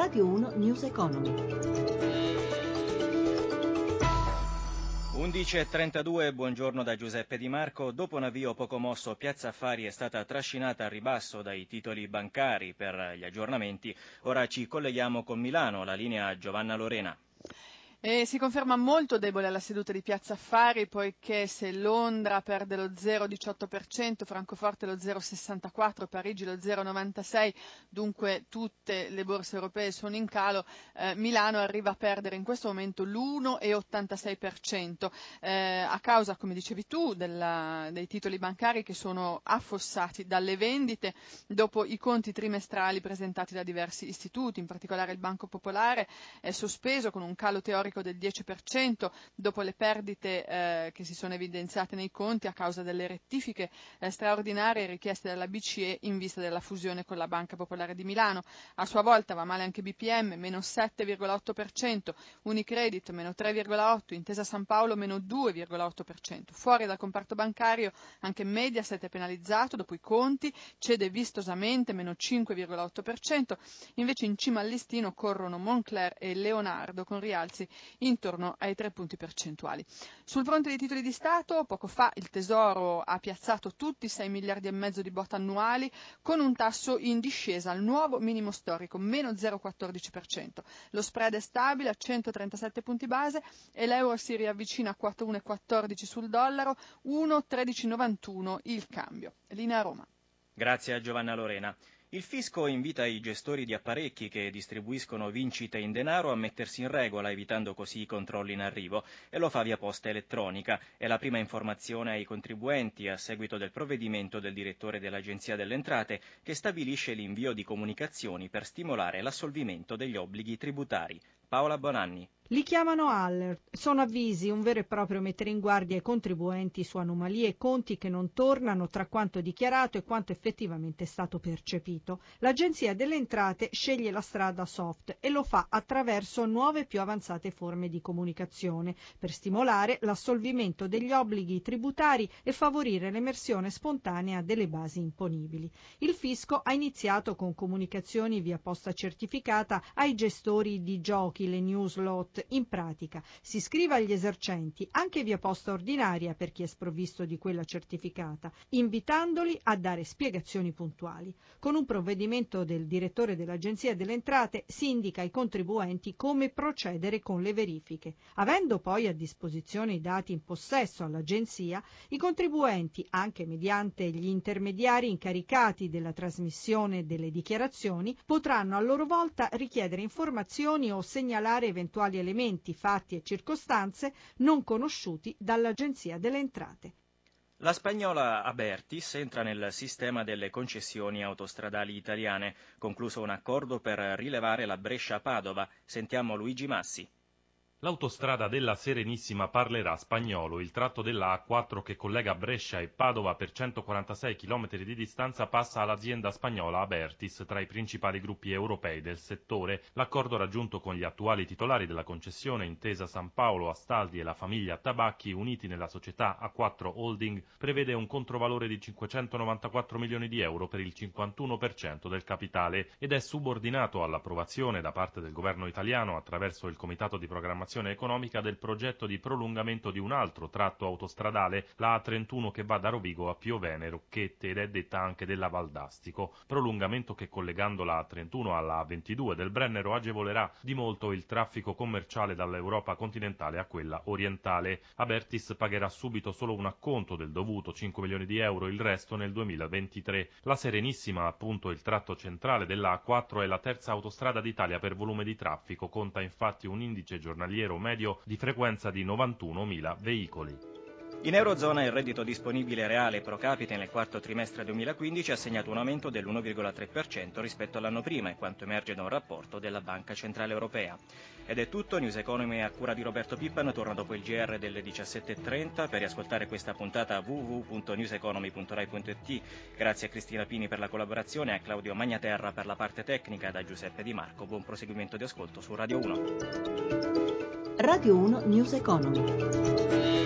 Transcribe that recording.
Radio 1 News Economy. 11.32, buongiorno da Giuseppe Di Marco. Dopo un avvio poco mosso, Piazza Affari è stata trascinata a ribasso dai titoli bancari per gli aggiornamenti. Ora ci colleghiamo con Milano, la linea Giovanna Lorena. E si conferma molto debole la seduta di Piazza Affari poiché se Londra perde lo 0,18%, Francoforte lo 0,64%, Parigi lo 0,96%, dunque tutte le borse europee sono in calo, eh, Milano arriva a perdere in questo momento l'1,86% eh, a causa, come dicevi tu, della, dei titoli bancari che sono affossati dalle vendite dopo i conti trimestrali presentati da diversi istituti, in particolare il Banco Popolare è sospeso con un calo teorico storico del 10% dopo le perdite eh, che si sono evidenziate nei conti a causa delle rettifiche eh, straordinarie richieste dalla BCE in vista della fusione con la Banca Popolare di Milano. A sua volta va male anche BPM, meno 7,8%, Unicredit meno 3,8%, Intesa San Paolo meno 2,8%. Fuori dal comparto bancario anche Mediaset è penalizzato dopo i conti, cede vistosamente meno 5,8%, invece in cima al listino corrono Moncler e Leonardo con rialzi intorno ai 3 punti percentuali. Sul fronte dei titoli di Stato, poco fa il Tesoro ha piazzato tutti i 6 miliardi e mezzo di bot annuali con un tasso in discesa al nuovo minimo storico, meno 0,14%. Lo spread è stabile a 137 punti base e l'euro si riavvicina a 4,114 sul dollaro, 1,1391 il cambio. Linea Roma. Grazie a Giovanna Lorena. Il fisco invita i gestori di apparecchi che distribuiscono vincite in denaro a mettersi in regola, evitando così i controlli in arrivo, e lo fa via posta elettronica. È la prima informazione ai contribuenti a seguito del provvedimento del direttore dell'Agenzia delle Entrate che stabilisce l'invio di comunicazioni per stimolare l'assolvimento degli obblighi tributari. Paola Bonanni. Li chiamano alert, sono avvisi, un vero e proprio mettere in guardia i contribuenti su anomalie e conti che non tornano tra quanto dichiarato e quanto effettivamente è stato percepito. L'Agenzia delle Entrate sceglie la strada soft e lo fa attraverso nuove più avanzate forme di comunicazione per stimolare l'assolvimento degli obblighi tributari e favorire l'emersione spontanea delle basi imponibili. Il fisco ha iniziato con comunicazioni via posta certificata ai gestori di giochi, le in pratica si iscriva agli esercenti anche via posta ordinaria per chi è sprovvisto di quella certificata, invitandoli a dare spiegazioni puntuali. Con un provvedimento del direttore dell'Agenzia delle Entrate si indica ai contribuenti come procedere con le verifiche. Avendo poi a disposizione i dati in possesso all'Agenzia, i contribuenti, anche mediante gli intermediari incaricati della trasmissione delle dichiarazioni, potranno a loro volta richiedere informazioni o segnalare eventuali elementi elementi, fatti e circostanze non conosciuti dall'Agenzia delle Entrate. La spagnola Abertis entra nel sistema delle concessioni autostradali italiane, concluso un accordo per rilevare la Brescia-Padova. Sentiamo Luigi Massi. L'autostrada della Serenissima parlerà spagnolo. Il tratto della A4 che collega Brescia e Padova per 146 km di distanza passa all'azienda spagnola Abertis, tra i principali gruppi europei del settore. L'accordo raggiunto con gli attuali titolari della concessione, Intesa San Paolo, Astaldi e la famiglia Tabacchi, uniti nella società A4 Holding, prevede un controvalore di 594 milioni di euro per il 51% del capitale ed è subordinato all'approvazione da parte del governo italiano attraverso il Comitato di Programmazione programmazione economica del progetto di prolungamento di un altro tratto autostradale, la A31 che va da Rovigo a Piovene, Rocchette ed è detta anche della Valdastico. Prolungamento che collegando la A31 alla A22 del Brennero agevolerà di molto il traffico commerciale dall'Europa continentale a quella orientale. Abertis pagherà subito solo un acconto del dovuto 5 milioni di euro, il resto nel 2023. La Serenissima, appunto il tratto centrale della A4, è la terza autostrada d'Italia per volume di traffico, conta infatti un indice giornaliero giornaliero medio di frequenza di 91.000 veicoli. In Eurozona il reddito disponibile reale pro capite nel quarto trimestre 2015 ha segnato un aumento dell'1,3% rispetto all'anno prima, in quanto emerge da un rapporto della Banca Centrale Europea. Ed è tutto, News Economy a cura di Roberto Pippan torna dopo il GR delle 17.30 per riascoltare questa puntata www.newseconomy.rai.it. Grazie a Cristina Pini per la collaborazione e a Claudio Magnaterra per la parte tecnica da Giuseppe Di Marco. Buon proseguimento di ascolto su Radio 1. Radio 1 News Economy.